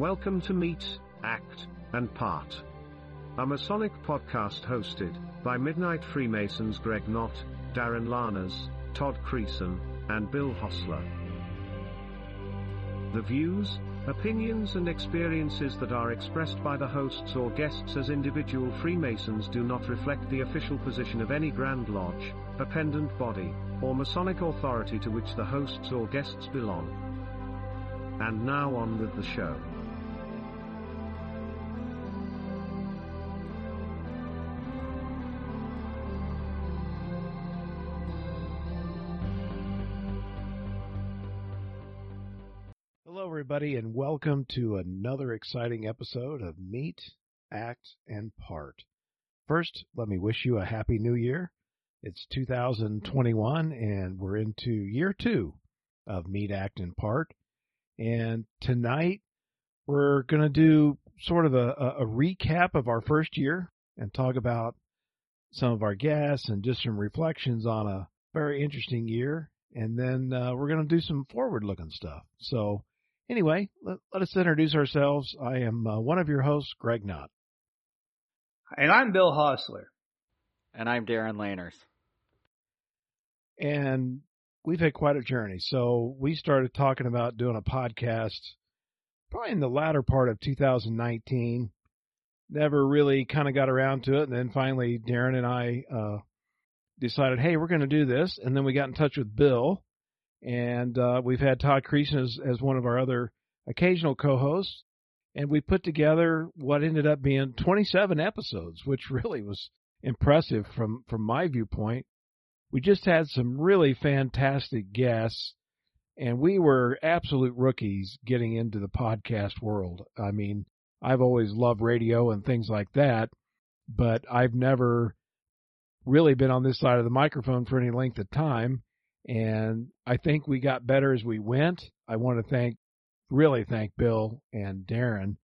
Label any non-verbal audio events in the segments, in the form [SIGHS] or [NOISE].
Welcome to Meet, Act, and Part. A Masonic podcast hosted by Midnight Freemasons Greg Knott, Darren Lahners, Todd Creason, and Bill Hosler. The views, opinions and experiences that are expressed by the hosts or guests as individual Freemasons do not reflect the official position of any Grand Lodge, appendant body, or Masonic authority to which the hosts or guests belong. And now on with the show. Everybody, and welcome to another exciting episode of Meet, Act, and Part. First, let me wish you a happy new year. It's 2021, and we're into year two of Meet, Act, and Part. And tonight, we're going to do sort of a, a, recap of our first year and talk about some of our guests and just some reflections on a very interesting year. And then uh, we're going to do some forward looking stuff. So, Anyway, let, let us introduce ourselves. I am uh, one of your hosts, Greg Knott. And I'm Bill Hosler. And I'm Darren Lahners. And we've had quite a journey. So we started talking about doing a podcast probably in the latter part of 2019. Never really kind of got around to it. And then finally, Darren and I uh, decided, hey, we're going to do this. And then we got in touch with Bill and uh, we've had Todd Creason as, as one of our other occasional co-hosts, and we put together what ended up being 27 episodes, which really was impressive from from my viewpoint. We just had some really fantastic guests, and we were absolute rookies getting into the podcast world. I mean, I've always loved radio and things like that, but I've never really been on this side of the microphone for any length of time and I think we got better as we went. I want to thank, really thank Bill and Darren.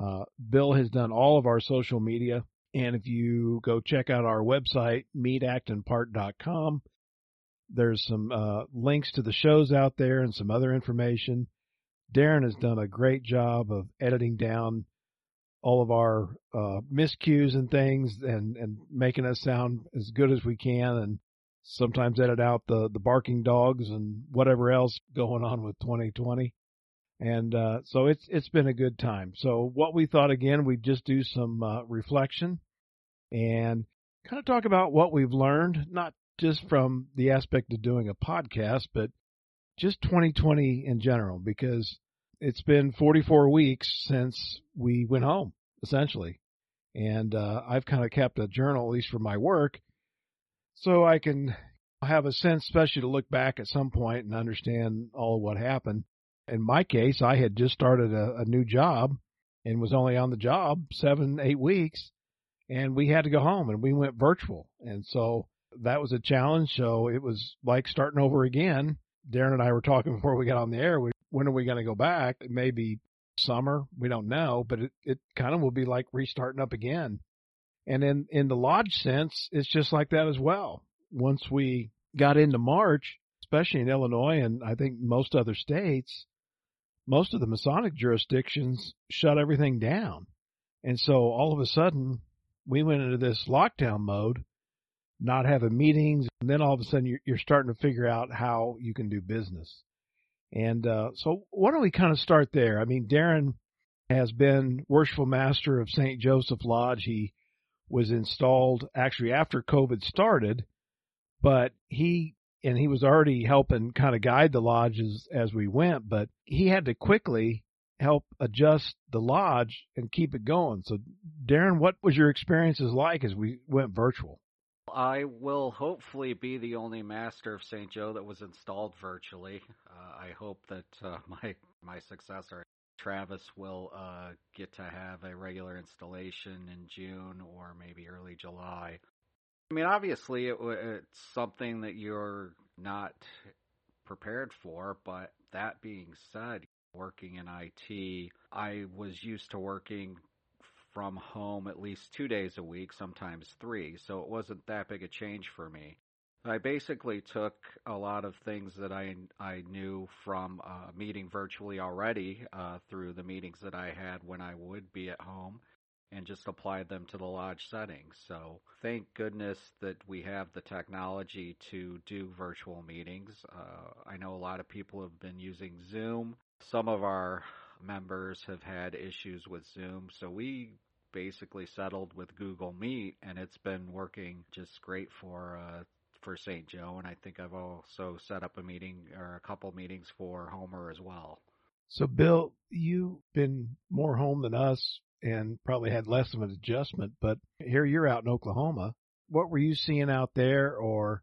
Uh, Bill has done all of our social media. And if you go check out our website, meetactandpart.com, there's some uh, links to the shows out there and some other information. Darren has done a great job of editing down all of our uh, miscues and things and, and making us sound as good as we can. And sometimes edit out the the barking dogs and whatever else going on with 2020 and uh, so it's it's been a good time. So what we thought again we'd just do some uh, reflection and kind of talk about what we've learned not just from the aspect of doing a podcast but just 2020 in general because it's been 44 weeks since we went home essentially. And uh, I've kind of kept a journal at least for my work so I can have a sense, especially to look back at some point and understand all of what happened. In my case, I had just started a, a new job and was only on the job seven, eight weeks, and we had to go home and we went virtual. And so that was a challenge. So it was like starting over again. Darren and I were talking [LAUGHS] before we got on the air. When are we going to go back? Maybe summer. We don't know, but it, it kind of will be like restarting up again. And in, in the lodge sense, it's just like that as well. Once we got into March, especially in Illinois and I think most other states, most of the Masonic jurisdictions shut everything down. And so all of a sudden we went into this lockdown mode, not having meetings. And then all of a sudden you're, you're starting to figure out how you can do business. And, uh, so why don't we kind of start there? I mean, Darren has been worshipful master of St. Joseph Lodge. He was installed actually after COVID started, but he and he was already helping kind of guide the lodges as we went, but he had to quickly help adjust the lodge and keep it going. So, Darren, what was your experiences like as we went virtual? I will hopefully be the only master of St. Joe that was installed virtually. Uh, I hope that uh, my my successor Travis will uh, get to have a regular installation in June or maybe early July. I mean, obviously, it, it's something that you're not prepared for, but that being said, working in IT, I was used to working from home at least two days a week, sometimes three, so it wasn't that big a change for me. I basically took a lot of things that I I knew from uh, meeting virtually already uh, through the meetings that I had when I would be at home, and just applied them to the lodge setting. So thank goodness that we have the technology to do virtual meetings. Uh, I know a lot of people have been using Zoom. Some of our members have had issues with Zoom, so we basically settled with Google Meet, and it's been working just great for uh, for St. Joe, and I think I've also set up a meeting or a couple meetings for Homer as well. So, Bill, you've been more home than us and probably had less of an adjustment, but here you're out in Oklahoma. What were you seeing out there, or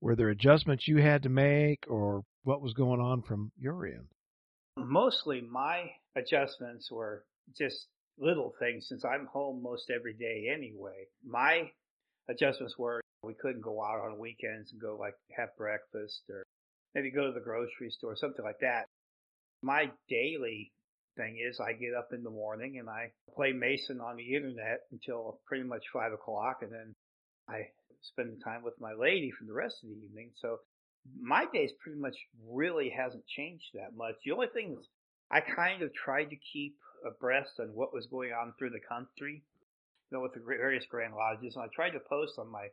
were there adjustments you had to make, or what was going on from your end? Mostly my adjustments were just little things since I'm home most every day anyway. My adjustments were we couldn't go out on weekends and go like have breakfast or maybe go to the grocery store, something like that. My daily thing is I get up in the morning and I play Mason on the internet until pretty much five o'clock and then I spend time with my lady for the rest of the evening. So my days pretty much really hasn't changed that much. The only thing is I kind of tried to keep abreast on what was going on through the country, you know, with the various Grand Lodges. And I tried to post on my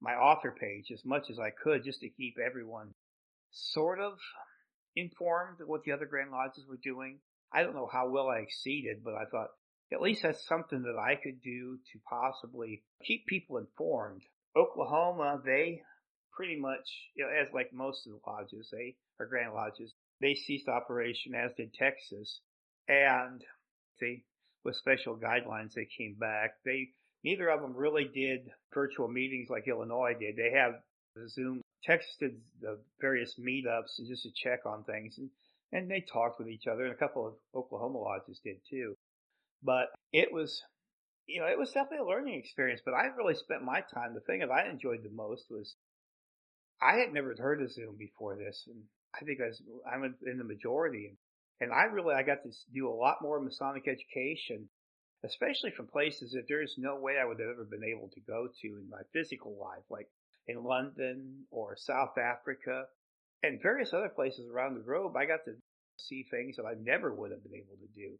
my author page as much as I could just to keep everyone sort of informed of what the other Grand Lodges were doing. I don't know how well I exceeded, but I thought at least that's something that I could do to possibly keep people informed. Oklahoma, they pretty much, you know, as like most of the lodges, they are Grand Lodges, they ceased operation, as did Texas. And see, with special guidelines, they came back. They neither of them really did virtual meetings like Illinois did. They have Zoom. texted the various meetups just to check on things, and and they talked with each other. And a couple of Oklahoma lodges did too. But it was, you know, it was definitely a learning experience. But I really spent my time. The thing that I enjoyed the most was I had never heard of Zoom before this, and I think I was, I'm in the majority. And I really, I got to do a lot more Masonic education especially from places that there is no way I would have ever been able to go to in my physical life, like in London or South Africa and various other places around the globe. I got to see things that I never would have been able to do.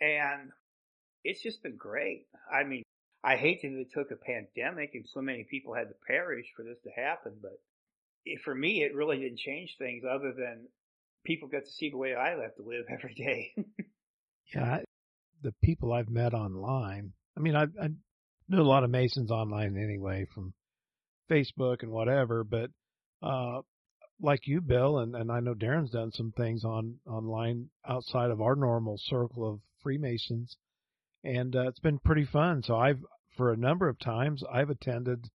And it's just been great. I mean, I hate that it took a pandemic and so many people had to perish for this to happen, but it, for me, it really didn't change things other than people got to see the way I have to live [LAUGHS] every day. yeah, the people I've met online. I mean, I, I knew a lot of Masons online anyway from Facebook and whatever, but uh, like you, Bill, and, and I know Darren's done some things on online outside of our normal circle of Freemasons, and uh, it's been pretty fun. So I've for a number of times I've attended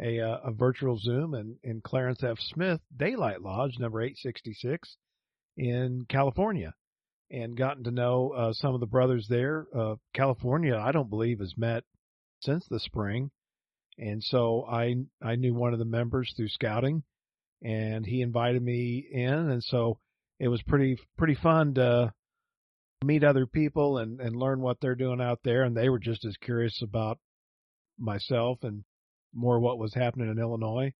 a uh, a virtual Zoom in, in Clarence F. Smith Daylight Lodge number 866 in California and gotten to know uh, some of the brothers there. Uh, California, I don't believe, has met since the spring, and so I I knew one of the members through scouting, and he invited me in, and so it was pretty pretty fun to meet other people and and learn what they're doing out there, and they were just as curious about myself and more what was happening in Illinois.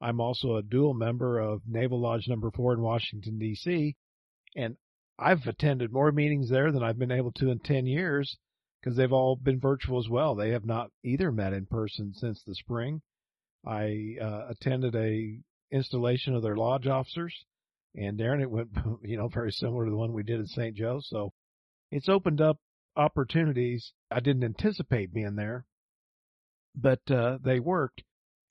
I'm also a dual member of Naval Lodge Number Four in Washington D.C. And I've attended more meetings there than I've been able to in 10 years because they've all been virtual as well. They have not either met in person since the spring. I uh, attended a installation of their lodge officers and Darren, it went, [LAUGHS] you know, very similar to the one we did in St. Joe. So it's opened up opportunities. I didn't anticipate being there, but uh, they worked.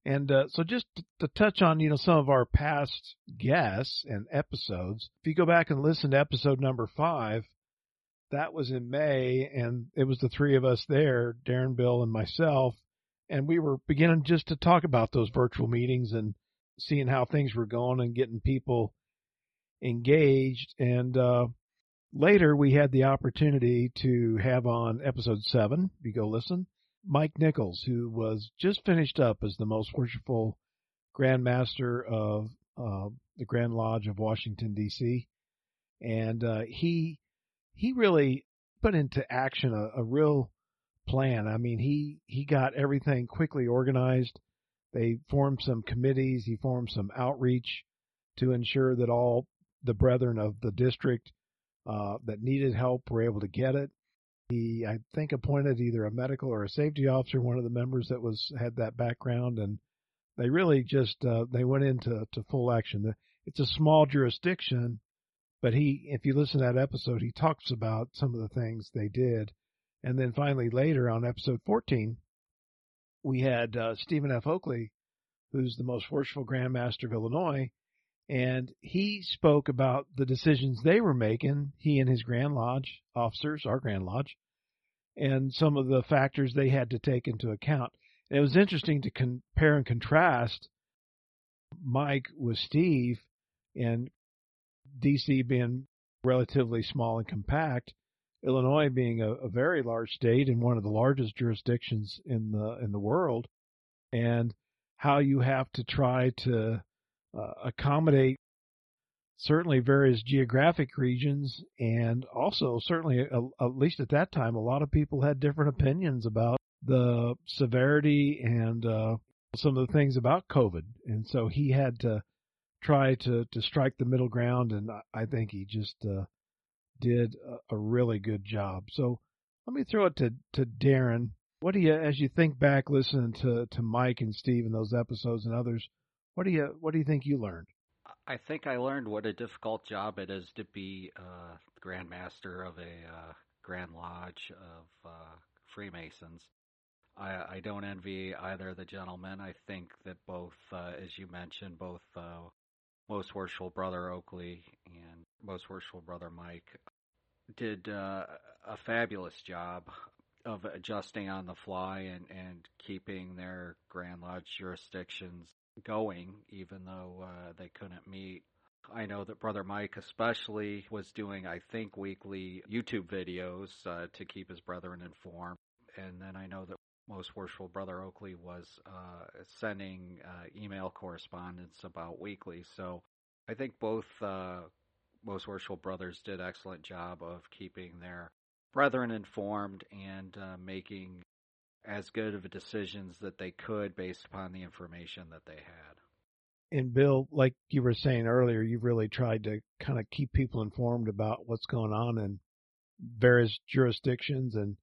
And uh, so just to, to touch on, you know, some of our past guests and episodes, if you go back and listen to episode number five, that was in May and it was the three of us there, Darren, Bill, and myself. And we were beginning just to talk about those virtual meetings and seeing how things were going and getting people engaged. And, uh, later we had the opportunity to have on episode seven, if you go listen, Mike Nichols, who was just finished up as the most worshipful Grand Master of uh, the Grand Lodge of Washington D.C., and uh, he he really put into action a, a, real plan. I mean, he he got everything quickly organized. they formed some committees. He formed some outreach to ensure that all the brethren of the district uh, that needed help were able to get it. He, I think, appointed either a medical or a safety officer, one of the members that was had that background, and they really just uh, they went into to full action. It's a small jurisdiction, but he, if you listen to that episode, he talks about some of the things they did, and then finally later on episode 14, we had uh, Stephen F. Oakley, who's the most forceful Grandmaster of Illinois, and he spoke about the decisions they were making, he and his Grand Lodge officers, our Grand Lodge, and some of the factors they had to take into account. And it was interesting to compare and contrast Mike with Steve, and DC being relatively small and compact, Illinois being a, a very large state and one of the largest jurisdictions in the in the world, and how you have to try to uh, accommodate certainly various geographic regions and also certainly uh, at least at that time a lot of people had different opinions about the severity and uh, some of the things about covid. And so he had to try to to strike the middle ground and i think he just uh, did a, a really good job. So let me throw it to to darren. What do you as you think back listening to to mike and steve in those episodes and others what do you What do you think you learned? I think I learned what a difficult job it is to be uh, Grand Master of a uh, Grand Lodge of uh, Freemasons. I, I don't envy either of the gentlemen. I think that both, uh, as you mentioned, both uh, Most Worshipful Brother Oakley and Most Worshipful Brother Mike did uh, a fabulous job of adjusting on the fly and, and keeping their Grand Lodge jurisdictions going, even though uh, they couldn't meet. I know that Brother Mike, especially, was doing, I think, weekly YouTube videos uh, to keep his brethren informed. And then I know that most worshipful Brother Oakley was uh, sending uh, email correspondence about weekly. So I think both uh, most worshipful brothers did excellent job of keeping their brethren informed and uh, making as good of decisions that they could based upon the information that they had. And Bill, like you were saying earlier, you've really tried to kind of keep people informed about what's going on in various jurisdictions and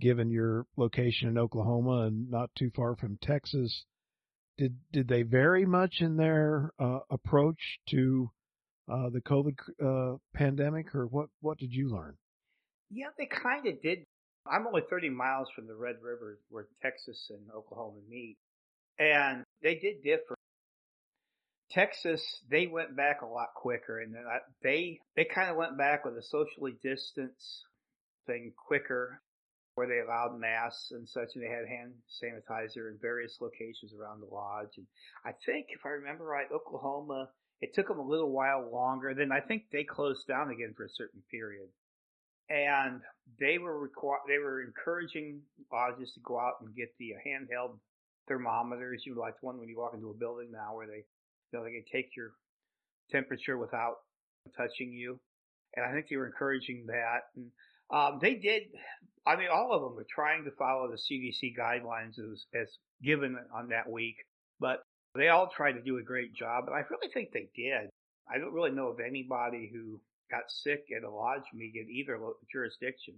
given your location in Oklahoma and not too far from Texas, did did they vary much in their uh, approach to uh, the COVID uh, pandemic, or what what did you learn? Yeah, they kind of did I'm only 30 miles from the Red River where Texas and Oklahoma meet. And they did differ. Texas, they went back a lot quicker and they, they kind of went back with a socially distance thing quicker where they allowed masks and such and they had hand sanitizer in various locations around the lodge. And I think if I remember right, Oklahoma, it took them a little while longer. Then I think they closed down again for a certain period and they were requ- they were encouraging lodges to go out and get the handheld thermometers. You know, like one when you walk into a building now, where they you know they can take your temperature without touching you, and I think they were encouraging that. And um, they did. I mean, all of them were trying to follow the CDC guidelines as, as given on that week, but they all tried to do a great job, and I really think they did. I don't really know of anybody who got sick at a lodge meeting in either jurisdiction.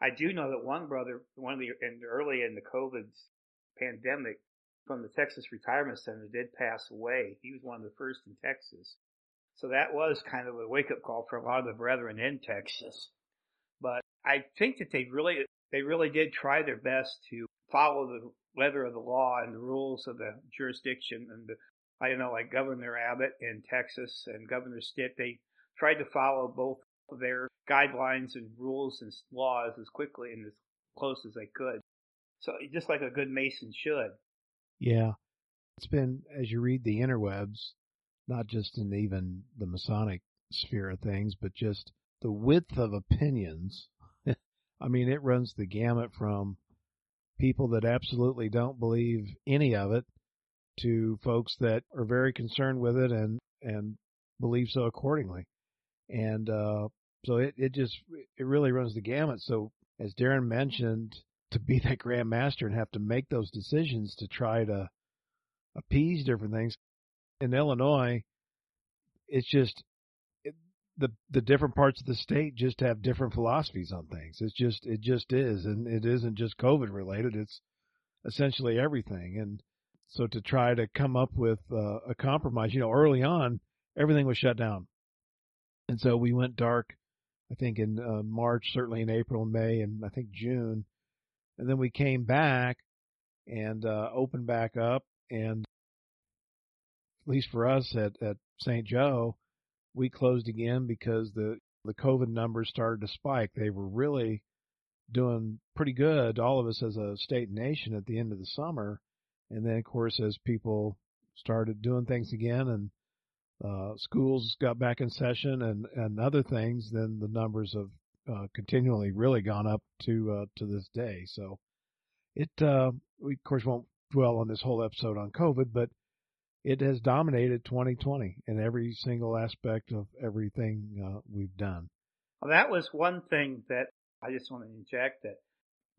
I do know that one brother, one of the in early in the COVID pandemic, from the Texas Retirement Center, did pass away. He was one of the first in Texas, so that was kind of a wake up call for a lot of the brethren in Texas. But I think that they really they really did try their best to follow the letter of the law and the rules of the jurisdiction and the I don't know like Governor Abbott in Texas and Governor Stitt, they tried to follow both their guidelines and rules and laws as quickly and as close as they could. So just like a good Mason should. Yeah. It's been, as you read the interwebs, not just in even the Masonic sphere of things, but just the width of opinions. [LAUGHS] I mean, it runs the gamut from people that absolutely don't believe any of it to folks that are very concerned with it and, and believe so accordingly and uh, so it it just it really runs the gamut. So as Darren mentioned, to be [LAUGHS] that Grand Master and have to make those decisions to try to appease different things. In Illinois, it's just it, the the different parts of the state just have different philosophies on things. It's just it just is, and it isn't just COVID related. It's essentially everything. And so to try to come up with uh, a compromise, you know, early on everything was shut down, and so we went dark. I think in uh, March, certainly in April, May, and I think June, and then we came back and uh, opened back up, and at least for us at, at St. Joe, we closed again because the the COVID numbers started to spike. They were really doing pretty good, all of us as a state and nation at the end of the summer. And then, of course, as people started doing things again and uh, schools got back in session and, and other things, then the numbers have uh, continually really gone up to uh, to this day. So it uh, we of course won't dwell on this whole episode on COVID, but it has dominated 2020 in every single aspect of everything uh, we've done. Well, that was one thing that I just want to inject that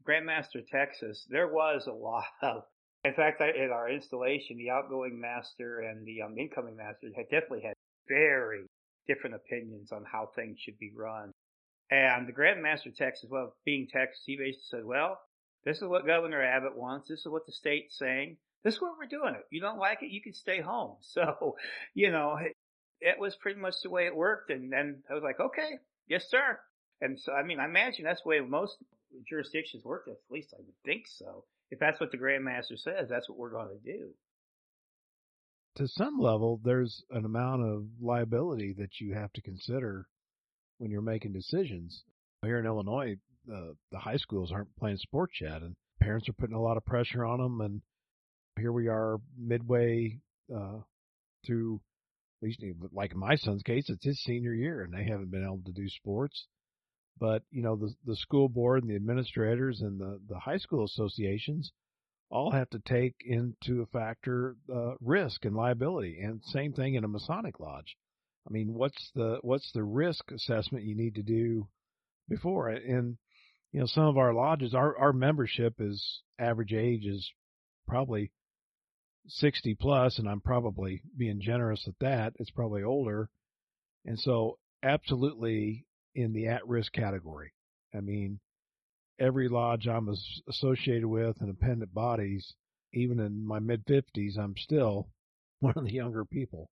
Grandmaster Texas, there was a lot of, in fact, I, at our installation, the outgoing master and the um, incoming master had definitely had very different opinions on how things should be run. And the grand master Grandmaster Texas, well, being Texas, he basically said, well, this is what Governor Abbott wants. This is what the state's saying. This is what we're doing it. You don't like it, you can stay home. [LAUGHS] So, you know, it, it was pretty much the way it worked. And then I was like, okay, yes, sir. And so, I mean, I imagine that's the way most jurisdictions work. At least I would think so. If that's what the Grandmaster says, that's what we're going to do. To some level, there's an amount of liability that you have to consider when you're making decisions. Here in Illinois, the high schools aren't playing sports yet, and parents are putting a lot of pressure on them. And here we are, midway uh, through, at least like my son's case, it's his senior year, and they haven't been able to do sports. But you know, the the school board and the administrators and the the high school associations all have to take into a factor uh, risk and liability, and same thing in a Masonic lodge. I mean, what's the what's the risk assessment you need to do before? And you know, some of our lodges, our our membership is average age is probably 60 plus, and I'm probably being generous at that. It's probably older, and so absolutely in the at-risk category. I mean, every lodge I'm associated with and appendant bodies, even in my mid 50s, I'm still [LAUGHS] one of the younger people.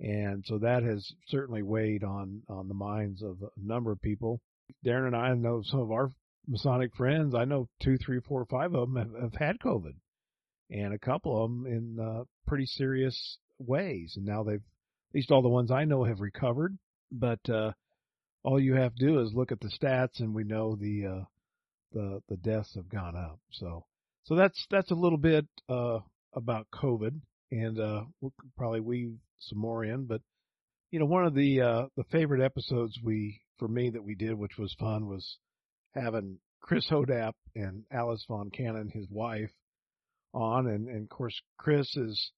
And so that has certainly weighed on, on the minds of a number of people. Darren and I know some of our Masonic friends. I know two, three, four, five of them have, have had COVID and a couple of them in uh, pretty serious ways. And now they've, at least all the ones I know have recovered, but, uh, all you have to do is look at the stats, and we know the uh, the the deaths have gone up. So so that's that's a little bit uh, about COVID, and uh, we'll probably weave some more in. But you know, one of the uh, the favorite episodes we for me that we did, which was fun, was having Chris [LAUGHS] Hodapp and Alice Von Kannon, his wife, on, and, and of course Chris is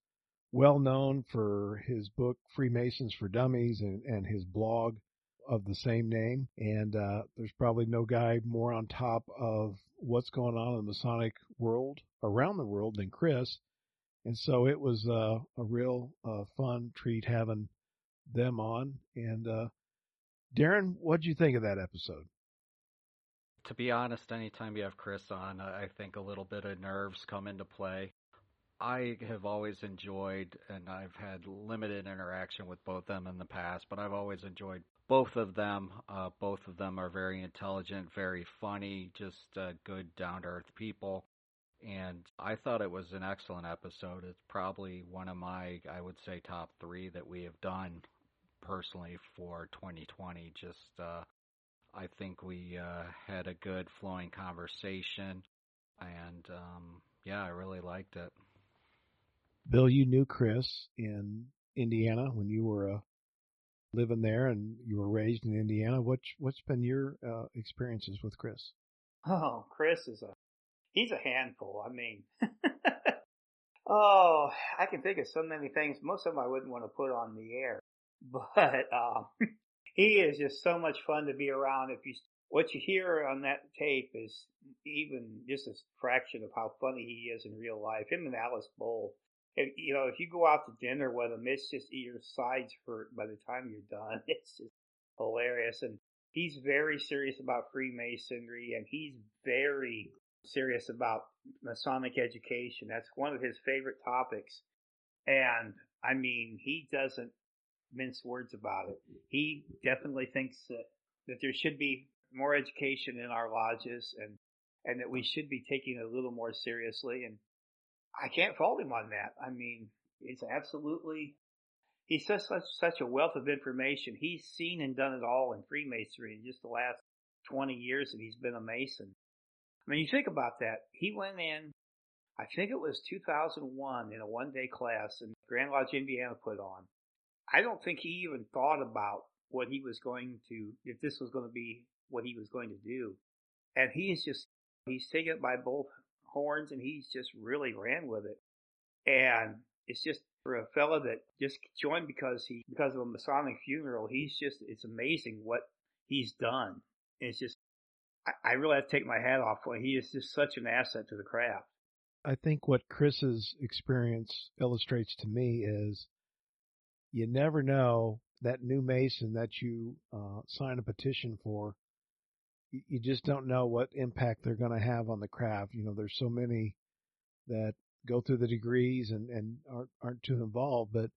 well known for his book Freemasons for Dummies and, and his blog of the same name. And uh, there's probably no guy more on top of what's going on in the Masonic world around the world than Chris. And so it was uh, a real uh, fun treat having them on. And uh, Darren, what did you think of that episode? To be honest, anytime you have Chris on, I think a little bit of nerves come into play. I have always enjoyed, and I've had limited interaction with both of them in the past, but I've always enjoyed both of them. Uh, both of them are very intelligent, very funny, just uh, good, down to earth people. And I thought it was an excellent episode. It's probably one of my, I would say, top three that we have done personally for 2020. Just, uh, I think we uh, had a good flowing conversation. And um, yeah, I really liked it. Bill, you knew Chris in Indiana when you were a living there and you were raised in Indiana. What's what's been your uh, experiences with Chris? Oh, Chris is a he's a handful. I mean, [LAUGHS] oh, I can think of so many things. Most of them I wouldn't want to put on the air, [LAUGHS] but um, [LAUGHS] he is just so much fun to be around. If you what you hear on that tape is even just a fraction of how funny he is in real life. Him and Alice Bowl if, you know, if you go out to dinner with him, it's just your sides hurt by the time you're done. [LAUGHS] It's just hilarious. And he's very serious about Freemasonry and he's very serious about Masonic education. That's one of his favorite topics. And I mean, he doesn't mince words about it. He definitely thinks that, that there should be more education in our lodges and, and that we should be taking it a little more seriously. And I can't fault him on that. I mean, it's absolutely, he's such, such, such a wealth of information. He's seen and done it all in Freemasonry in just the last 20 years that he's been a Mason. I mean, you think about that. He went in, I think it was 2001 in a one day class in Grand Lodge, Indiana put on. I don't think he even thought about what he was going to, if this was going to be what he was going to do. And he is just, he's taken it by both horns and he's just really ran with it. And it's just for a fella that just joined because he, because of a Masonic funeral, he's just, it's amazing what he's done. And it's just, I, I really have to take my hat off. He is just such an asset to the craft. I think what Chris's experience illustrates to me is you never know that new Mason that you uh, sign a petition for you just don't know what impact they're going to have on the craft. You know, there's so many that go through the degrees and, and aren't, aren't too involved, but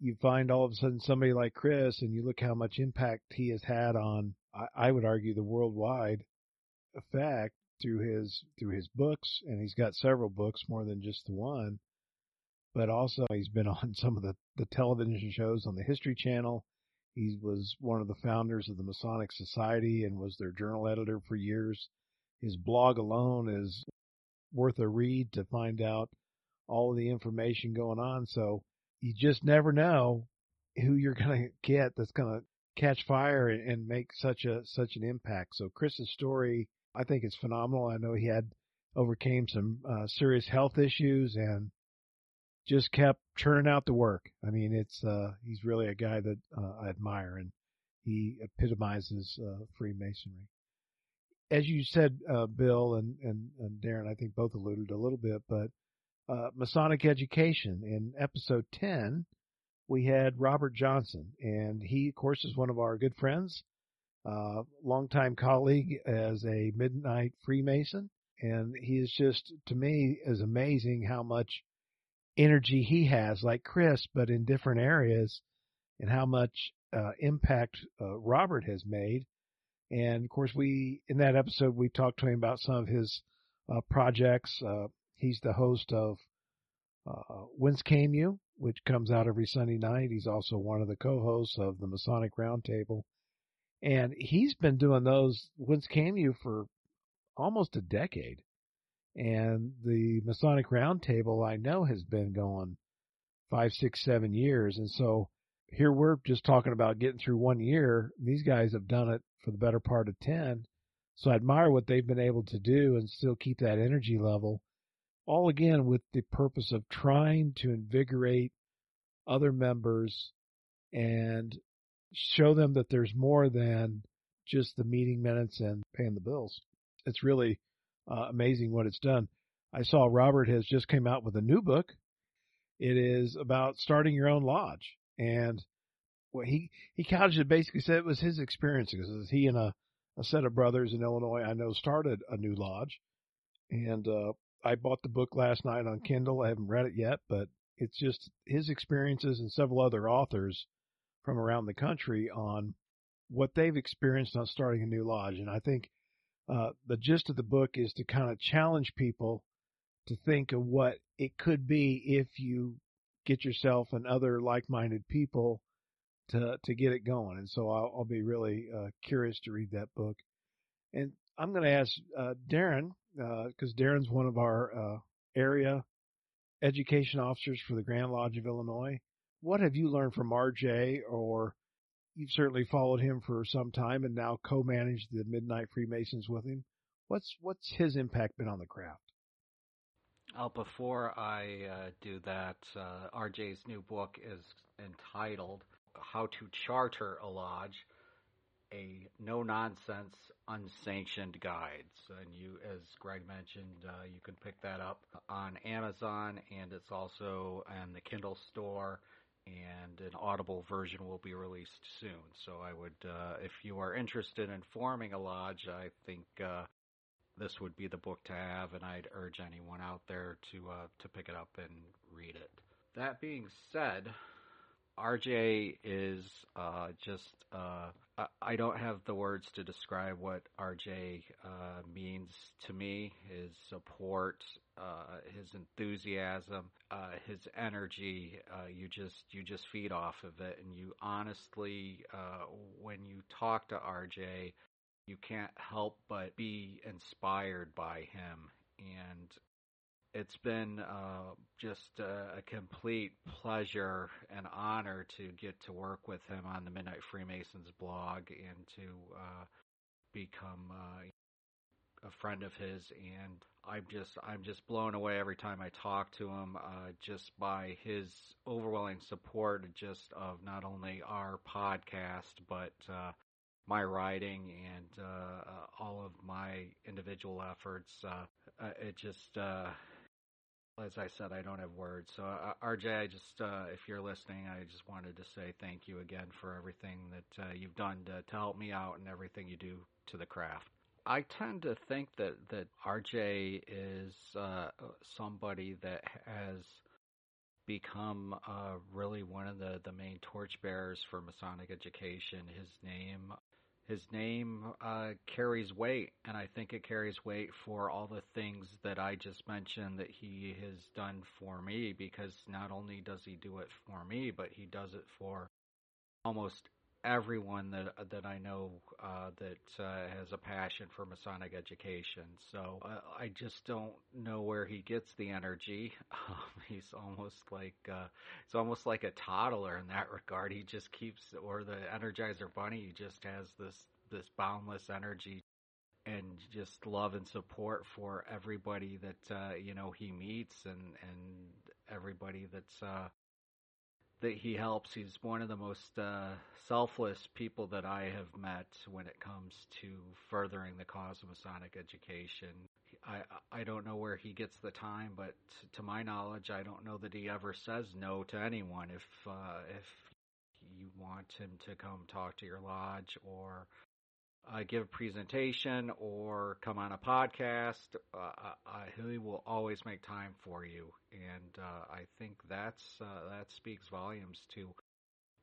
you find all of a sudden somebody like Chris and you look how much impact he has had on, I, I would argue the worldwide effect through his, through his books. And he's got several books more than just the one, but also he's been [LAUGHS] on some of the, the television shows on the History Channel. He was one of the founders of the Masonic Society and was their journal editor for years. His blog alone is worth a read to find out all of the information going on. So you just never know who you're going to get that's going to catch fire and make such a such an impact. So Chris's story, I think, is phenomenal. I know he had overcame some uh, serious health issues and just kept churning out the work. I mean, it's uh, he's really a guy that uh, I admire, and he epitomizes uh, Freemasonry. As you said, uh, Bill and, and, and Darren, I think both alluded a little bit, but uh, Masonic education in episode ten, we had Robert Johnson, and he, of course, is one of our good friends, uh, longtime colleague as a midnight Freemason, and he is just to me is amazing how much energy he has, like Chris, but in different areas, and how much uh, impact uh, Robert has made. And of course, we in that episode we talked to him about some of his uh, projects. Uh, he's the host of uh, Whence Came You, which comes out every Sunday night. He's also one of the co-hosts of the Masonic Roundtable, and he's been doing those Whence Came You for almost a decade. And the Masonic Roundtable, I know, has been going five, six, seven years. And so here we're just talking about getting through one year. These guys have done it for the better part of 10. So I admire what they've been able to do and still keep that energy level. All again with the purpose of trying to invigorate other members and show them that there's more than just the meeting minutes and paying the bills. It's really uh, amazing what it's done. I saw Robert has just came out with a new book. It is about starting your own lodge, and what he he couched it basically said it was his experience because he and a, a set of brothers in Illinois I know started a new lodge, and uh, I bought the book last night on Kindle. I haven't read it yet, but it's just his experiences and several other authors from around the country on what they've experienced on starting a new lodge, and I think uh, the gist of the book is to kind of challenge people to think of what it could be if you get yourself and other like-minded people to to get it going. And so I'll, I'll be really uh, curious to read that book. And I'm going to ask uh, Darren because uh, Darren's one of our uh, area education officers for the Grand Lodge of Illinois. What have you learned from RJ or you've certainly followed him for some time and now co-managed the Midnight Freemasons with him. What's what's his impact been on the craft? Uh, before I uh, do that, uh, RJ's new book is entitled "How to Charter a Lodge." a no nonsense, unsanctioned guides. And you, as Greg mentioned, uh, you can pick that up on Amazon, and it's also on the Kindle store. And an Audible version will be released soon. So I would, uh, if you are interested in forming a lodge, I think uh, this would be the book to have, and I'd urge anyone out there to uh, to pick it up and read it. That being said, RJ is uh, just, uh, I don't have the words to describe what RJ uh, means to me. His support, uh, his enthusiasm, uh, his energy, uh, you just, you just feed off of it. And you honestly, when you talk to RJ, you can't help but be inspired by him. And it's been uh, just a, a, complete pleasure and honor to get to work with him on the Midnight Freemasons blog and to uh, become uh, a friend of his. And I'm just I'm just blown away every time I talk to him, uh, just by his overwhelming support, just of not only our podcast but uh, my writing and uh, all of my individual efforts. it just as I said, I don't have words. So, uh, RJ, I just, uh, if you're listening, I just wanted to say thank you again for everything that uh, you've done to, to help me out and everything you do to the craft. I tend to think that, that RJ is uh, somebody that has become uh, really one of the, the main torchbearers for Masonic education. His name his name uh, carries weight, and I think it carries weight for all the things that I just mentioned that he has done for me. Because not only does he do it for me, but he does it for almost everyone that that I know uh, that uh, has a passion for Masonic education. So uh, I just don't know where he gets the energy. [LAUGHS] Um, he's almost like uh, it's almost like a toddler in that regard. He just keeps, or the Energizer Bunny, he just has this this boundless energy and just love and support for everybody that uh, you know he meets and and everybody that's uh, that he helps. He's one of the most uh, selfless people that I have met when it comes to furthering the cause of Masonic education. I I don't know where he gets the time, but to my knowledge, I don't know that he ever says no to anyone. If uh, if you want him to come talk to your lodge or uh, give a presentation or come on a podcast, uh, uh, he will always make time for you, and uh, I think that's uh, that speaks volumes to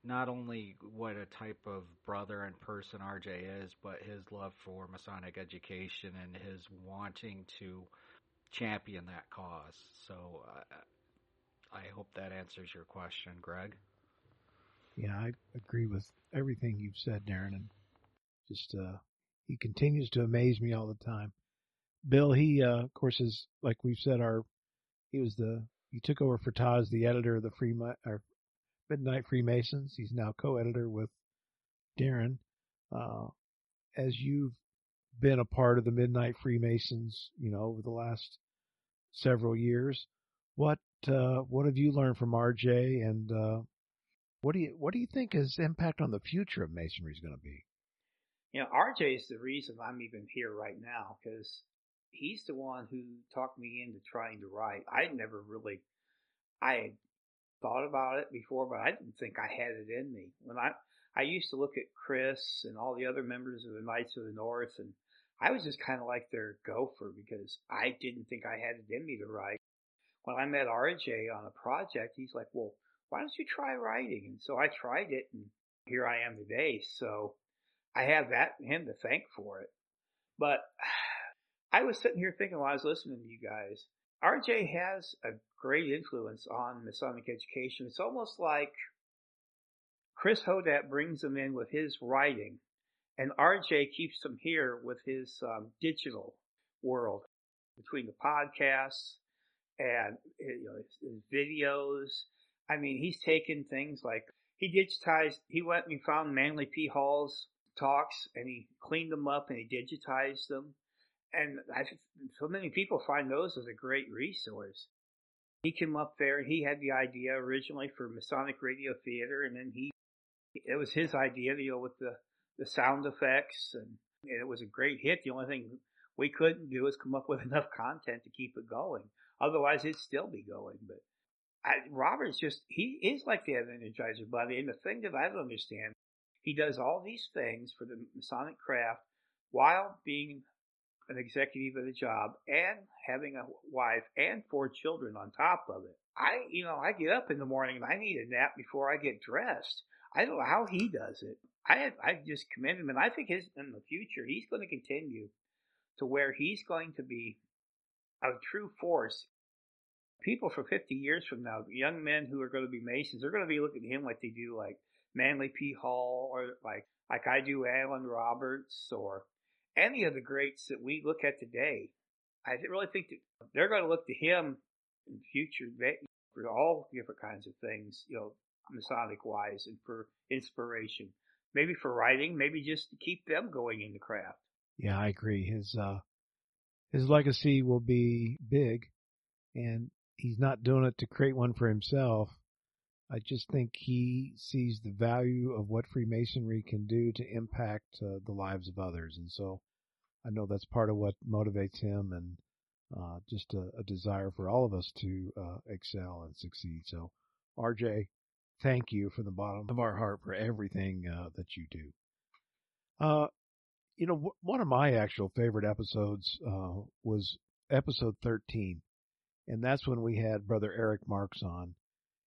not only what a type of brother and person RJ is, but his love for Masonic education and his wanting to champion that cause. So uh, I hope that answers your question, Greg. Yeah, I agree with everything you've said, Darren, and just uh, he continues to amaze me all the time. Bill, he uh, of course is like we've said, our he was the he took over for Taz, the editor of the Free or Midnight Freemasons. He's now co-editor with Darren. Uh, as you've been a part of the Midnight Freemasons, you know, over the last several years, what uh, what have you learned from RJ, and uh, what do you what do you think his impact on the future of Masonry is going to be? You know, RJ is the reason I'm even here right now because he's the one who talked me into trying to write. I never really, I had thought about it before, but I didn't think I had it in me. When I, I used to look at Chris and all the other members of the Knights of the North, and I was just kind of like their gopher because I didn't think I had it in me to write. When I met RJ on a project, he's like, well, why don't you try writing? And so I tried it and here I am today. So I have that him to thank for it. But [SIGHS] I was sitting here thinking while I was listening to you guys, RJ has a great influence on Masonic education. It's almost like Chris Hodapp brings them in with his writing, and RJ keeps them here with his um, digital world between the podcasts and you know his, his videos. I mean, he's taken things like he digitized. He went and found Manly P. Hall's talks and he cleaned them up and he digitized them. And I, so many people find those as a great resource. He came up there and he had the idea originally for Masonic Radio Theater and then he, it was his idea, you know, with the, the sound effects, and, and it was a great hit. The only thing we couldn't do is come up with [LAUGHS] enough content to keep it going. Otherwise, it'd still be going. But I, Robert's just he is like the Energizer Bunny, and the thing that I don't understand, he does all these things for the Masonic craft while being an executive of the job and having a wife and four children on top of it. I, you know, I get up in the morning and I need a nap before I get dressed. I don't know how he does it. I, I just commend him and I think his, in the future, he's going to continue to where he's going to be a true force. People for 50 years from now, young men who are going to be Masons, they're going to be looking at him like they do like Manly P. Hall or like, like I do Allen Roberts or any of the greats that we look at today, I really think that they're going to look to him in future for all different kinds of things, you know, Masonic wise and for inspiration. Maybe for writing, maybe just to keep them going in the craft. Yeah, I agree. His, uh, his legacy will be big and he's not doing it to create one for himself. I just think he sees the value of what Freemasonry can do to impact uh, the lives of others. And so I know that's part of what motivates him and uh, just a, a, desire for all of us to uh, excel and succeed. So, RJ, thank you from the bottom of our heart for everything uh, that you do. Uh, you know, w- one of my actual favorite episodes uh, was episode 13, and that's when we had Brother Eric Marks on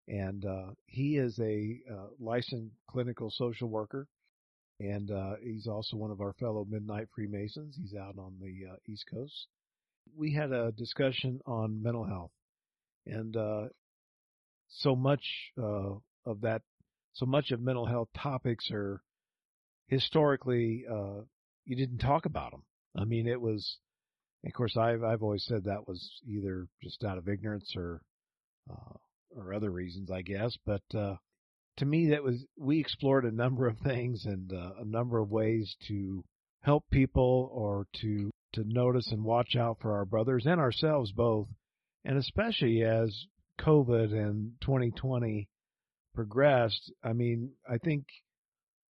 and uh, he is a uh, licensed clinical social worker, and uh, he's also one of our fellow Midnight Freemasons. He's out on the uh, East Coast. We had a discussion on mental health, and uh, so much uh, of that, so much of mental health topics are historically you didn't talk about them. I mean, it was. Of course, I've I've always said that was either just out of ignorance or or other reasons, I guess. But uh, to me, that was we explored a number of things and uh, a number of ways to help people or to to notice and watch out for our brothers and ourselves both, and especially as COVID and 2020 progressed. I mean, I think,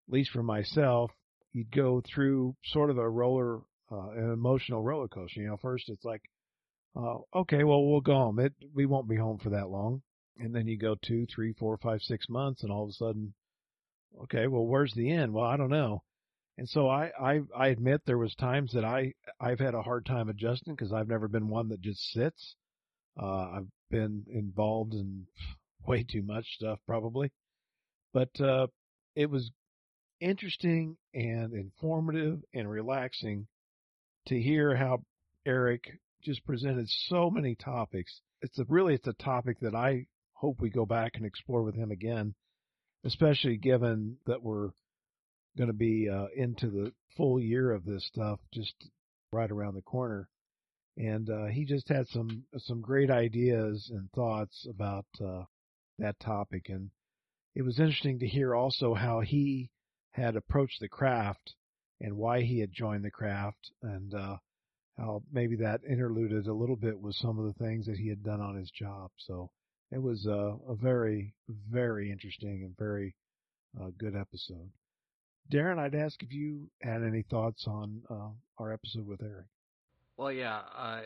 at least for myself, you'd go through sort of a roller, uh, an emotional roller coaster. You know, first it's like, uh, okay, well, we'll go home. It, we won't be home for that long and then you go two, three, four, five, six months, and all of a sudden, okay, well, where's the end? Well, I don't know. And so I, I, I admit there was times that I, I've had a hard time adjusting because I've never been one that just sits. Uh, I've been involved in [LAUGHS] way too much stuff probably, but, uh, it was interesting and informative and relaxing to hear how Eric just presented so many topics. It's a really, it's a topic that I hope we go back and explore with him again, especially given that we're going to be uh, into the full year of this stuff just right around the corner. And uh, he just had some some great ideas and thoughts about uh, that topic, and it was interesting to hear also how he had approached the craft and why he had joined the craft, and uh, how maybe that interluded a little bit with some of the things that he had done on his job. So it was a, a very, very interesting and very uh, good episode. Darren, I'd ask if you had any thoughts on uh, our episode with Eric. Well, yeah, uh,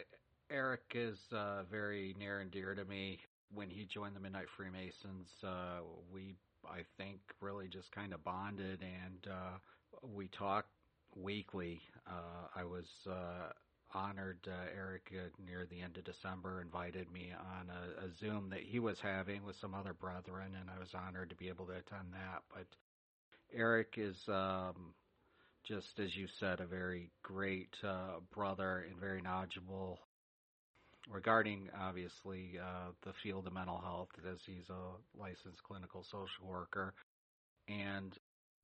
Eric is uh, very near and dear to me. When he joined the Midnight Freemasons, uh, we, I think, really just kind of bonded and uh, we talked weekly. I was honored uh, Eric uh, near the end of December invited me on a, a, Zoom that he was having with some other brethren, and I was honored to be able to attend that. But Eric is um, just, as you said, a very great uh, brother and very knowledgeable regarding, obviously, uh, the field of mental health, as he's a licensed clinical social worker, and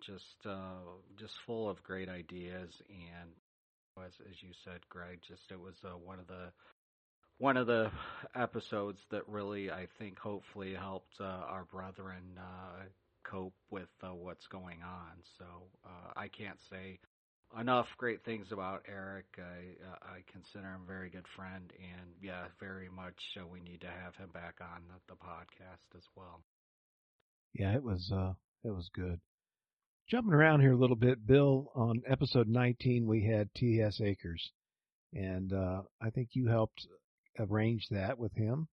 just uh, just full of great ideas and as as you said, Greg. Just it was uh, one of the one of the episodes that really I think hopefully helped uh, our brethren uh, cope with uh, what's going on. So uh, I can't say enough great things about Eric. I uh, I consider him a very good friend, and yeah, very much we need to have him back on the, the podcast as well. Yeah, it was it was good. Jumping around here a little bit, Bill, on episode 19, we had T.S. Akers. And uh, I think you helped arrange that with him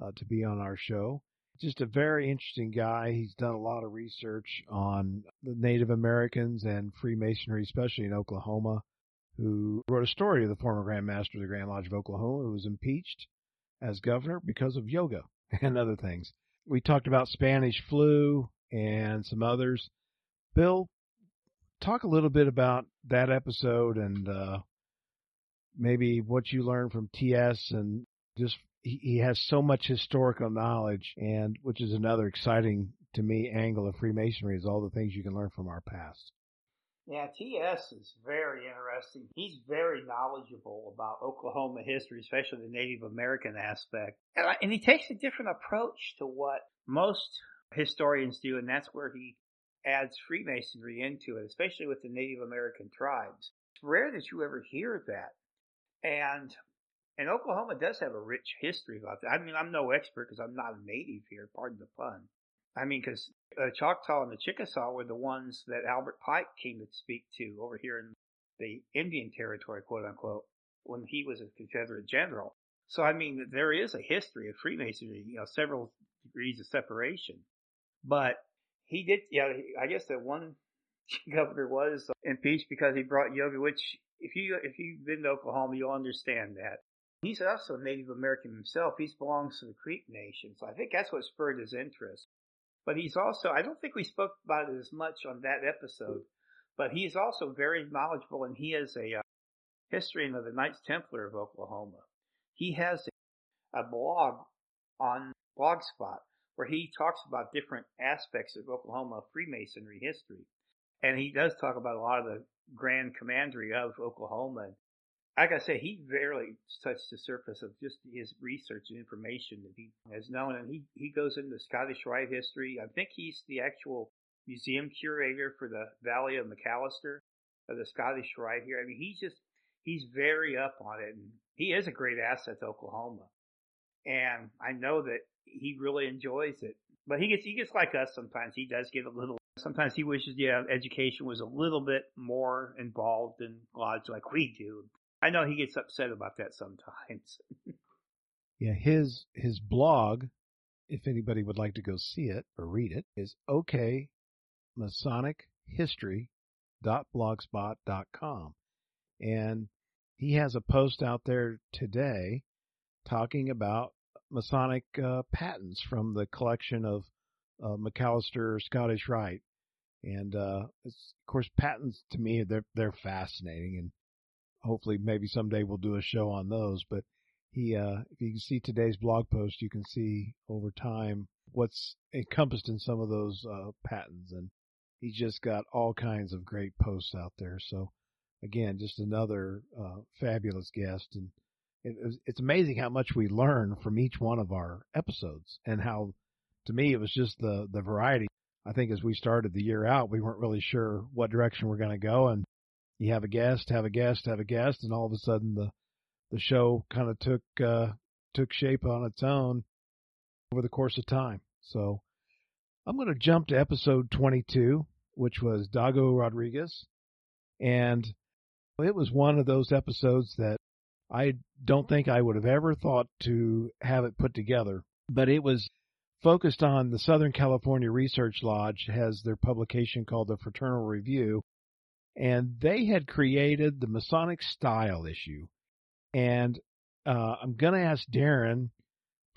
uh, to be on our show. Just a very interesting guy. He's done a lot of research on the Native Americans and Freemasonry, especially in Oklahoma, who wrote a story of the former Grand Master of the Grand Lodge of Oklahoma who was impeached as governor because of yoga [LAUGHS] and other things. We talked about Spanish flu and some others. Bill, talk a little bit about that episode and uh, maybe what you learned from TS and just he, he has so much historical knowledge and which is another exciting to me angle of Freemasonry is all the things you can learn from our past. Yeah, TS is very interesting. He's very knowledgeable about Oklahoma history, especially the Native American aspect. And, and he takes a different approach to what most historians do, and that's where he adds Freemasonry into it, especially with the Native American tribes. It's rare that you ever hear that. And and Oklahoma does have a rich history about that. I mean, I'm no expert because I'm not a native here. Pardon the pun. I mean, because the uh, Choctaw and the Chickasaw were the ones that Albert Pike came to speak to over here in the Indian Territory, quote unquote, when he was a Confederate general. So, I mean, there is a history of Freemasonry, you know, several degrees of separation. But he did, yeah, I guess that one [LAUGHS] governor was impeached because he brought yoga, which if you, if you've been to Oklahoma, you'll understand that. He's also Native American himself. He belongs to the Creek Nation. So I think that's what spurred his interest. But he's also, I don't think we spoke about it as much on that episode, but he's also very knowledgeable and he has a uh, historian of the Knights Templar of Oklahoma. He has a, a blog on Blogspot where he talks about different aspects of Oklahoma Freemasonry history. And he does talk about a lot of the grand commandery of Oklahoma. Like I say, he barely touched the surface of just his research and information that he has known. And he, he goes into Scottish Rite history. I think he's the actual museum curator for the Valley of McAlester of the Scottish Rite here. I mean, he's just, he's very up on it. And he is a great asset to Oklahoma. And I know that he really enjoys it. But he gets, he gets like us sometimes. He does get a little, sometimes he wishes, yeah, education was a little bit more involved in lodge like we do. I know he gets upset about that sometimes. [LAUGHS] yeah, his, his blog, if anybody would like to go see it or read it, is okay Masonic History blogspot.com and he has a post out there today talking about Masonic uh, patents from the collection of uh, McAlester Scottish Rite. And uh, of course, patents to me they're they're fascinating, and hopefully maybe someday we'll do a show on those. But he, uh, if you can see today's blog post, you can see over time what's encompassed in some of those uh, patents, and he's just got all kinds of great posts out there. So again, just another uh, fabulous guest and it, it's amazing how much we learn from each one of our episodes and how to me it was just the the variety. I think as we started the year out we weren't really sure what direction we're going to go and you have a guest have a guest have a guest and all of a sudden the the show kind of took uh took shape on its own over the course of time. So i'm going to jump to episode 22 which was dago rodriguez. And it was one of those episodes that I don't think I would have ever thought to have it put together, but it was focused on the Southern California Research Lodge has their publication called the Fraternal Review, and they had created the Masonic style issue. And uh, I'm going to ask Darren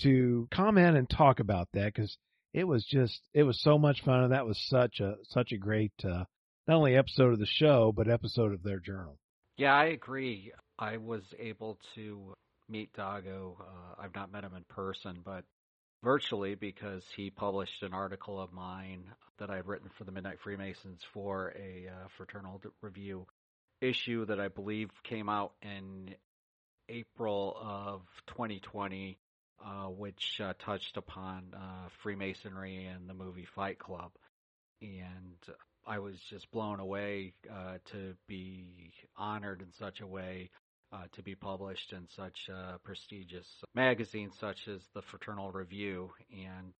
to comment and talk about that because it was just it was so much fun and that was such a such a great uh, not only episode of the show but episode of their journal. Yeah, I agree. I was able to meet Dago. Uh, I've not met him in person, but virtually because he published an article of mine that I had written for the Midnight Freemasons for a uh, fraternal review issue that I believe came out in April of 2020, uh, which uh, touched upon uh, Freemasonry and the movie Fight Club. And I was just blown away uh, to be honored in such a way uh, to be published in such a prestigious magazines such as the Fraternal Review. And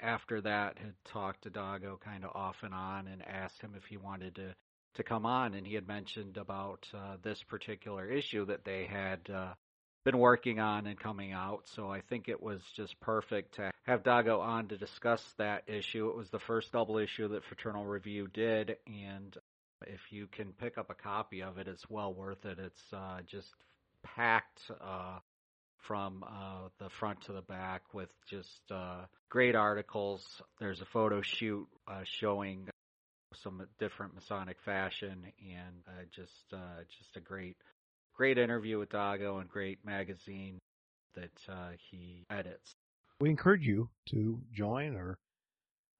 after that had talked to Dago kind of off and on and asked him if he wanted to to come on. And he had mentioned about uh, this particular issue that they had uh, been working on and coming out. So I think it was just perfect to have Dago on to discuss that issue. It was the first double issue that Fraternal Review did. And if you can pick up a copy of it it's well worth it it's uh, just packed uh, from uh, the front to the back with just uh, great articles. There's a photo shoot uh, showing some different Masonic fashion, and uh, just just a great great interview with Dago and great magazine that he edits. We encourage you to join or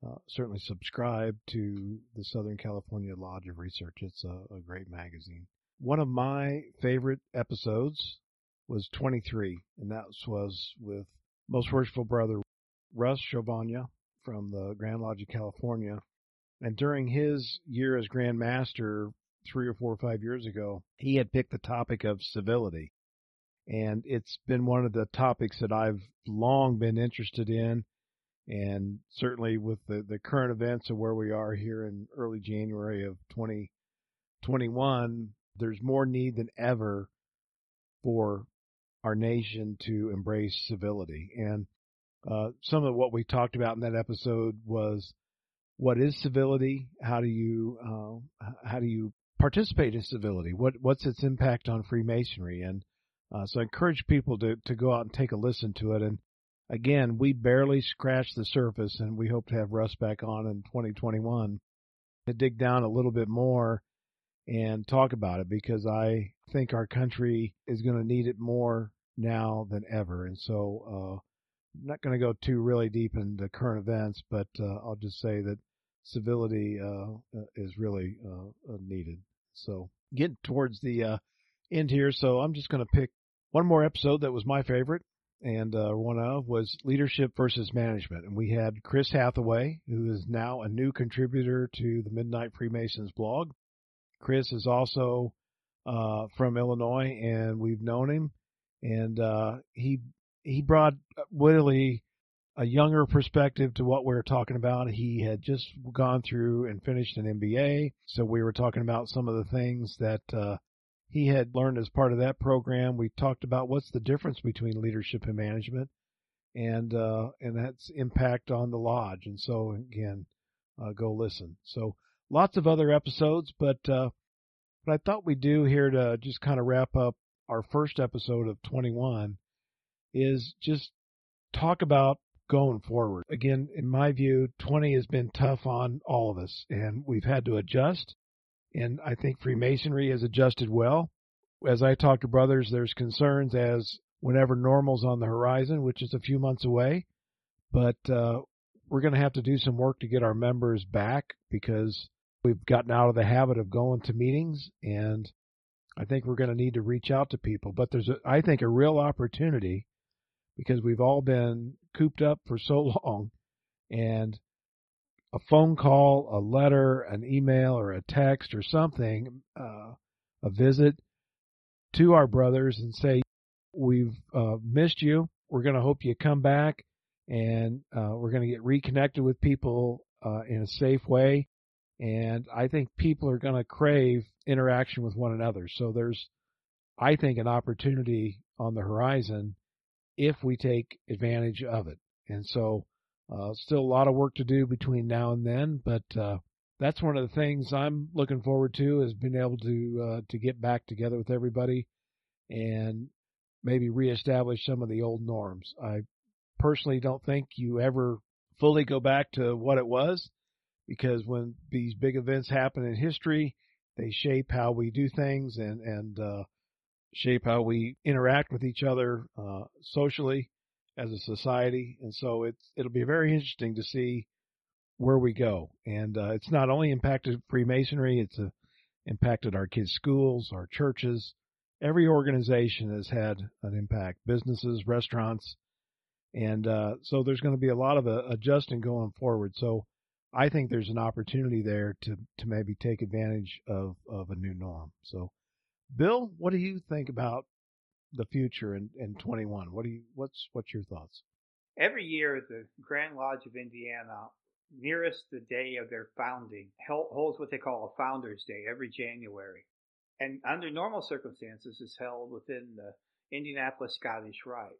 Uh, certainly subscribe to the Southern California Lodge of Research. It's a, a great magazine. One of my favorite episodes was 23, and that was with Most Worshipful Brother Russ Charvonia from the Grand Lodge of California. And during his year as Grand Master, three or four or five years ago, he had picked the topic of civility. And it's been one of the topics that I've long been interested in. And certainly with the, the current events of where we are here in early January of 2021, there's more need than ever for our nation to embrace civility. And uh, some of what we talked about in that episode was what is civility? How do you uh, how do you participate in civility? What what's its impact on Freemasonry? And uh, so I encourage people to to go out and take a listen to it. And again, we barely scratched the surface, and we hope to have Russ back on in 2021 to dig down a little bit more and talk about it because I think our country is going to need it more now than ever. And so, uh, I'm not going to go too really deep into current events, but uh, I'll just say that civility uh, uh is really uh, uh, needed. So, getting towards the end here, so I'm just going to pick one more episode that was my favorite, and one of was leadership versus management. And we had Chris Hathaway, who is now a new contributor to the Midnight Freemasons blog. Chris is also uh, from Illinois, and we've known him. And uh, he he brought really a younger perspective to what we're talking about. He had just gone through and finished an MBA, so we were talking about some of the things that uh, he had learned as part of that program. We talked about what's the difference between leadership and management, and uh, and that's impact on the lodge. And so again, uh, go listen. So lots of other episodes, but uh, what I thought we'd do here to just kind of wrap up our first episode of 21 is just talk about going forward. Again, in my view, 20 has been tough on all of us and we've had to adjust. And I think Freemasonry has adjusted well. As I talk to brothers, there's concerns as whenever normal's on the horizon, which is a few months away, but uh, we're going to have to do some work to get our members back because we've gotten out of the habit of going to meetings and I think we're going to need to reach out to people, but there's a, I think a real opportunity because we've all been cooped up for so [LAUGHS] long and a phone call, a letter, an email or a text or something, uh, a visit to our brothers and say, we've uh, missed you. We're going to hope you come back and uh, we're going to get reconnected with people uh, in a safe way. And I think people are going to crave interaction with one another. So there's, I think, an opportunity on the horizon if we take advantage of it. And so, uh, still a lot of work to do between now and then, but, uh, that's one of the things I'm looking forward to is being able to, uh, to get back together with everybody and maybe reestablish some of the old norms. I personally don't think you ever fully go back to what it was because when these big events happen in history, they shape how we do things and and uh, shape how we interact with each other uh, socially as a society. And so it's it'll be very interesting to see where we go. And uh, it's not only impacted Freemasonry; it's uh, impacted our kids' schools, our churches. Every organization has had an impact. Businesses, restaurants, and uh, so there's going to be a lot of uh, adjusting going forward. So I think there's an opportunity there to to maybe take advantage of of a new norm. So, Bill, what do you think about the future in, in 21? What do you what's what's your thoughts? Every year, the Grand Lodge of Indiana, nearest the day of their founding, holds what they call a Founders Day every January. And under normal circumstances, it's held within the Indianapolis Scottish Rite.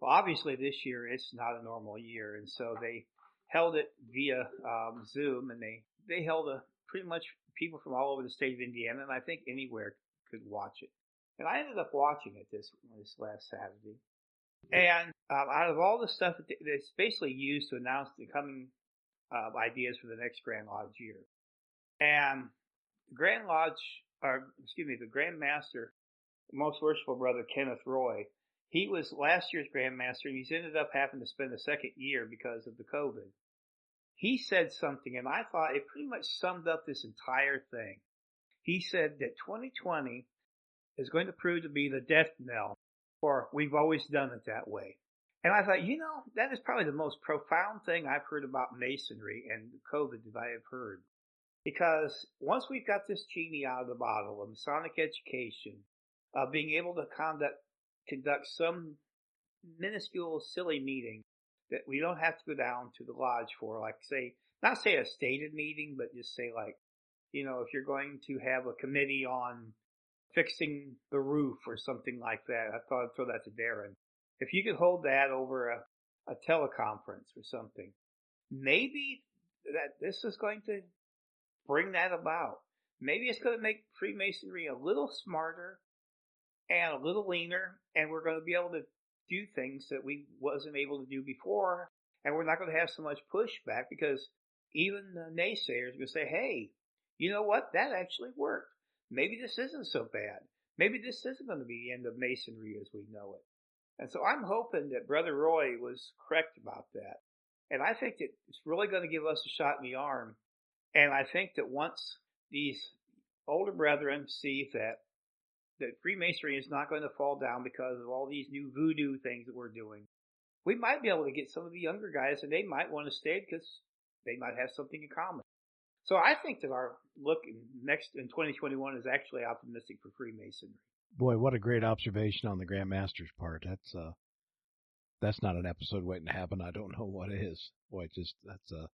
Well, obviously this year it's not a normal year, and so they held it via um, Zoom, and they they held a pretty much people from all over the state of Indiana, and I think anywhere could watch it. And I ended up watching it this this last Saturday. And um, out of all the stuff that's basically used to announce the coming uh, ideas for the next Grand Lodge year, and Grand Lodge, or excuse me, the Grand Master, Most Worshipful Brother Kenneth Roy, he was last year's Grand Master, and he's ended up having to spend the second year because of the COVID. He said something, and I thought it pretty much summed up this entire thing. He said that 2020 is going to prove to be the death knell for we've always done it that way. And I thought, you know, that is probably the most profound thing I've heard about masonry and COVID that I have heard. Because once we've got this genie out of the bottle of Masonic education, of being able to conduct, conduct some minuscule, silly meeting that we don't have to go down to the lodge for, like say, not say a stated meeting, but just say like, you know, if you're going to have a committee on fixing the roof or something like that. I thought I'd throw that to Darren. If you could hold that over a, a teleconference or something, maybe that this is going to bring that about. Maybe it's going to make Freemasonry a little smarter and a little leaner, and we're going to be able to do things that we wasn't able to do before, and we're not going to have so much pushback because even the naysayers will say, "Hey, you know what? That actually worked maybe this isn't so bad. Maybe this isn't going to be the end of masonry as we know it. And so I'm hoping that Brother Roy was correct about that. And I think that it's really going to give us a shot in the arm. And I think that once these older brethren see that that Freemasonry is not going to fall down because of all these new voodoo things that we're doing, we might be able to get some of the younger guys and they might want to stay because they might have something in common. So I think that our look next in 2021 is actually optimistic for Freemasonry. Boy, what a great observation on the Grand Master's part. That's uh, that's not an episode waiting to happen. I don't know what is. Boy, just that's uh,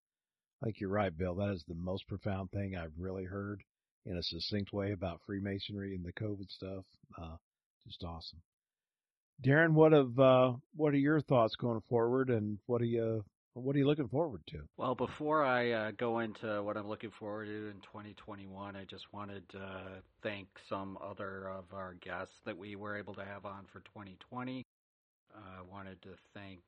I think you're right, Bill. That is the most profound thing I've really heard in a succinct way about Freemasonry and the COVID stuff. Uh, just awesome. Darren, what of uh, what are your thoughts going forward, and what are you what are you looking forward to? Well, before I uh, go into what I'm looking forward to in 2021, I just wanted to thank some other of our guests that we were able to have on for 2020. I uh, wanted to thank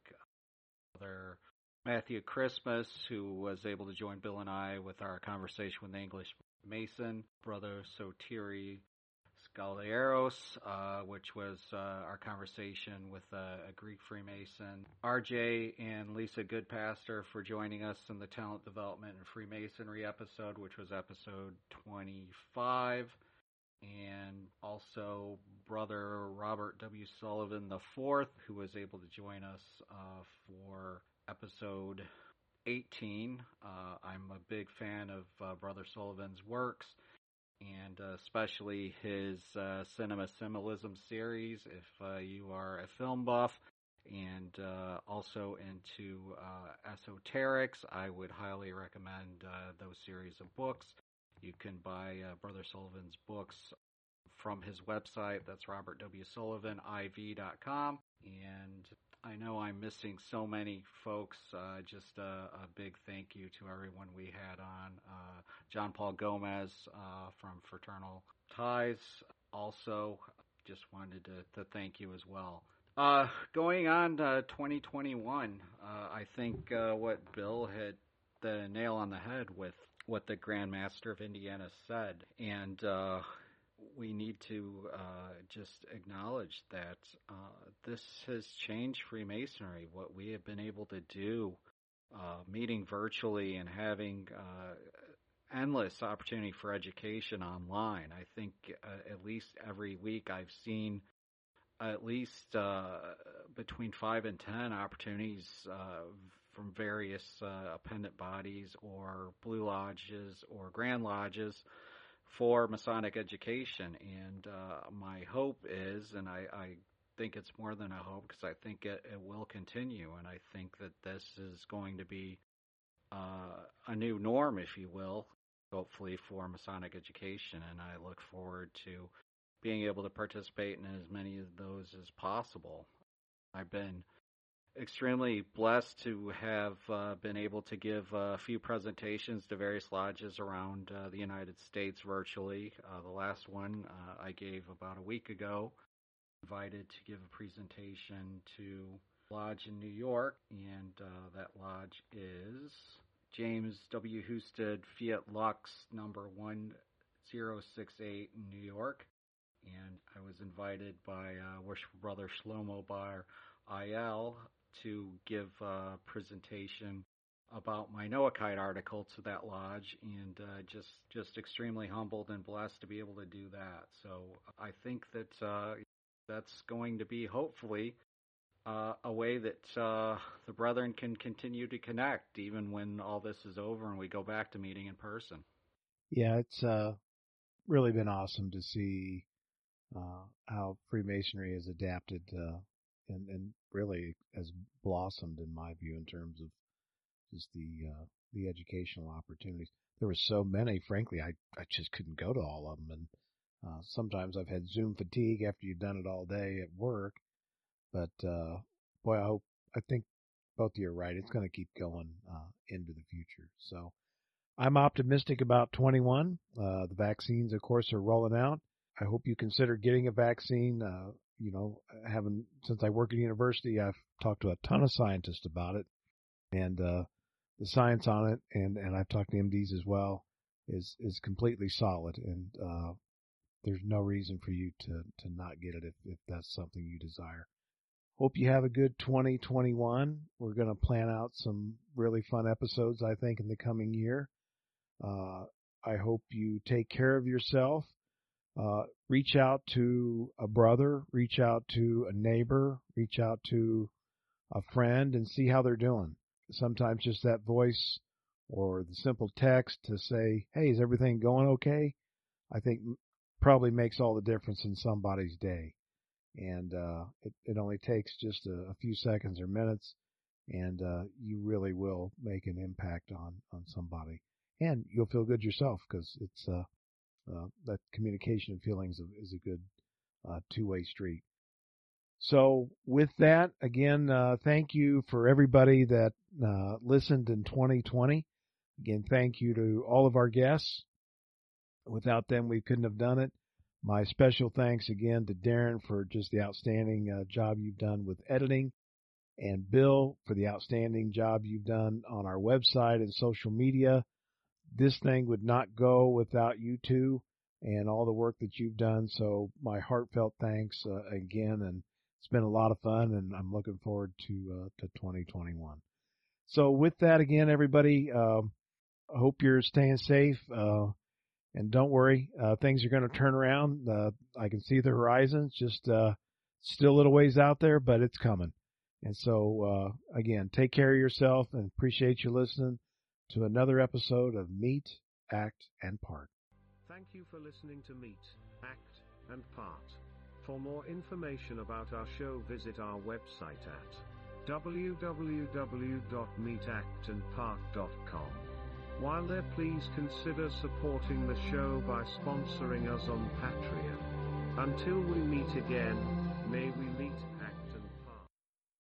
other Matthew Christmas, who was able to join Bill and I with our conversation with the English Mason, Brother Sotiri Galieros, uh, which was uh, our conversation with uh, a Greek Freemason. RJ and Lisa Goodpaster for joining us in the Talent Development and Freemasonry episode, which was episode 25. And also brother Robert W. Sullivan IV, who was able to join us uh, for episode 18. Uh, I'm a big fan of uh, Brother Sullivan's works and uh, especially his uh, Cinema Symbolism series. If uh, you are a film buff and uh, also into uh, esoterics, I would highly recommend uh, those series of books. You can buy Brother Sullivan's books from his website. That's robertwsullivan.iv.com. And I know I'm missing so many folks. Uh, just a, a, big thank you to everyone we had on. Uh, John Paul Gomez uh, from Fraternal Ties. Also, just wanted to, to thank you as well. Uh, going on to 2021, uh, I think uh, what Bill hit the nail on the head with what the Grand Master of Indiana said. And we need to uh, just acknowledge that uh, this has changed Freemasonry. What we have been able to do, uh, meeting virtually and having uh, endless opportunity for education online. I think uh, at least every week I've seen at least uh, between five and ten opportunities from various appendant bodies or blue lodges or grand lodges for Masonic education. And uh, my hope is, and I, I think it's more than a hope because I think it, it will continue, and I think that this is going to be uh, a new norm, if you will, hopefully for Masonic education, and I look forward to being able to participate in as many of those as possible. I've been extremely blessed to have uh, been able to give a few presentations to various lodges around uh, the United States virtually. Uh, the last one uh, I gave about a week ago. Invited to give a presentation to lodge in New York, and uh, that lodge is James W. Husted Fiat Lux number 1068 in New York. And I was invited by uh, Worshipful Brother Shlomo Bar IL to give a presentation about my Noahide article to that lodge, and uh, just just extremely humbled and blessed to be able to do that. So I think that uh, that's going to be hopefully uh, a way that uh, the brethren can continue to connect, even when all this is over and we go back to meeting in person. Yeah, it's uh, really been awesome to see uh, how Freemasonry has adapted and, and really has blossomed in my view in terms of just the uh, the educational opportunities. There were so many, frankly, I I just couldn't go to all of them, and uh, sometimes I've had Zoom fatigue after you've done it all day at work. But uh, boy, I hope I think both of you are right. It's going to keep going uh, into the future. So I'm optimistic about 21. Uh, the vaccines, of course, are rolling out. I hope you consider getting a vaccine. Uh, you know, having since I work at university, I've talked to a ton of scientists about it, and uh, the science on it, and and I've talked to MDs as well, is is completely solid, and uh, there's no reason for you to to not get it if if that's something you desire. Hope you have a good 2021. We're going to plan out some really fun episodes, I think, in the coming year. Uh, I hope you take care of yourself uh, reach out to a brother, reach out to a neighbor, reach out to a friend and see how they're doing. Sometimes just that voice or the simple text to say, Hey, is everything going okay? I think probably makes all the difference in somebody's day. And, uh, it, it only takes just a, a, few seconds or minutes and, uh, you really will make an impact on, on somebody and you'll feel good yourself because it's, uh, uh, that communication and feelings is a good uh, two-way street. So with that, again, uh, thank you for everybody that uh, listened in 2020. Again, thank you to all of our guests. Without them, we couldn't have done it. My special thanks again to Darren for just the outstanding uh, job you've done with editing and Bill for the outstanding job you've done on our website and social media this thing would not go without you two and all the work that you've done. So my heartfelt thanks uh, again, and it's been a lot of fun, and I'm looking forward to uh, to 2021. So with that, again, everybody, uh, I hope you're staying safe, uh, and don't worry, uh, things are going to turn around. Uh, I can see the horizon; it's just still a little ways out there, but it's coming. And so again, take care of yourself, and appreciate you listening to another episode of Meet, Act, and Part. Thank you for listening to Meet, Act, and Part. For more information about our show, visit our website at www.meetactandpart.com. While there, please consider supporting the show by sponsoring us on Patreon. Until we meet again, may we meet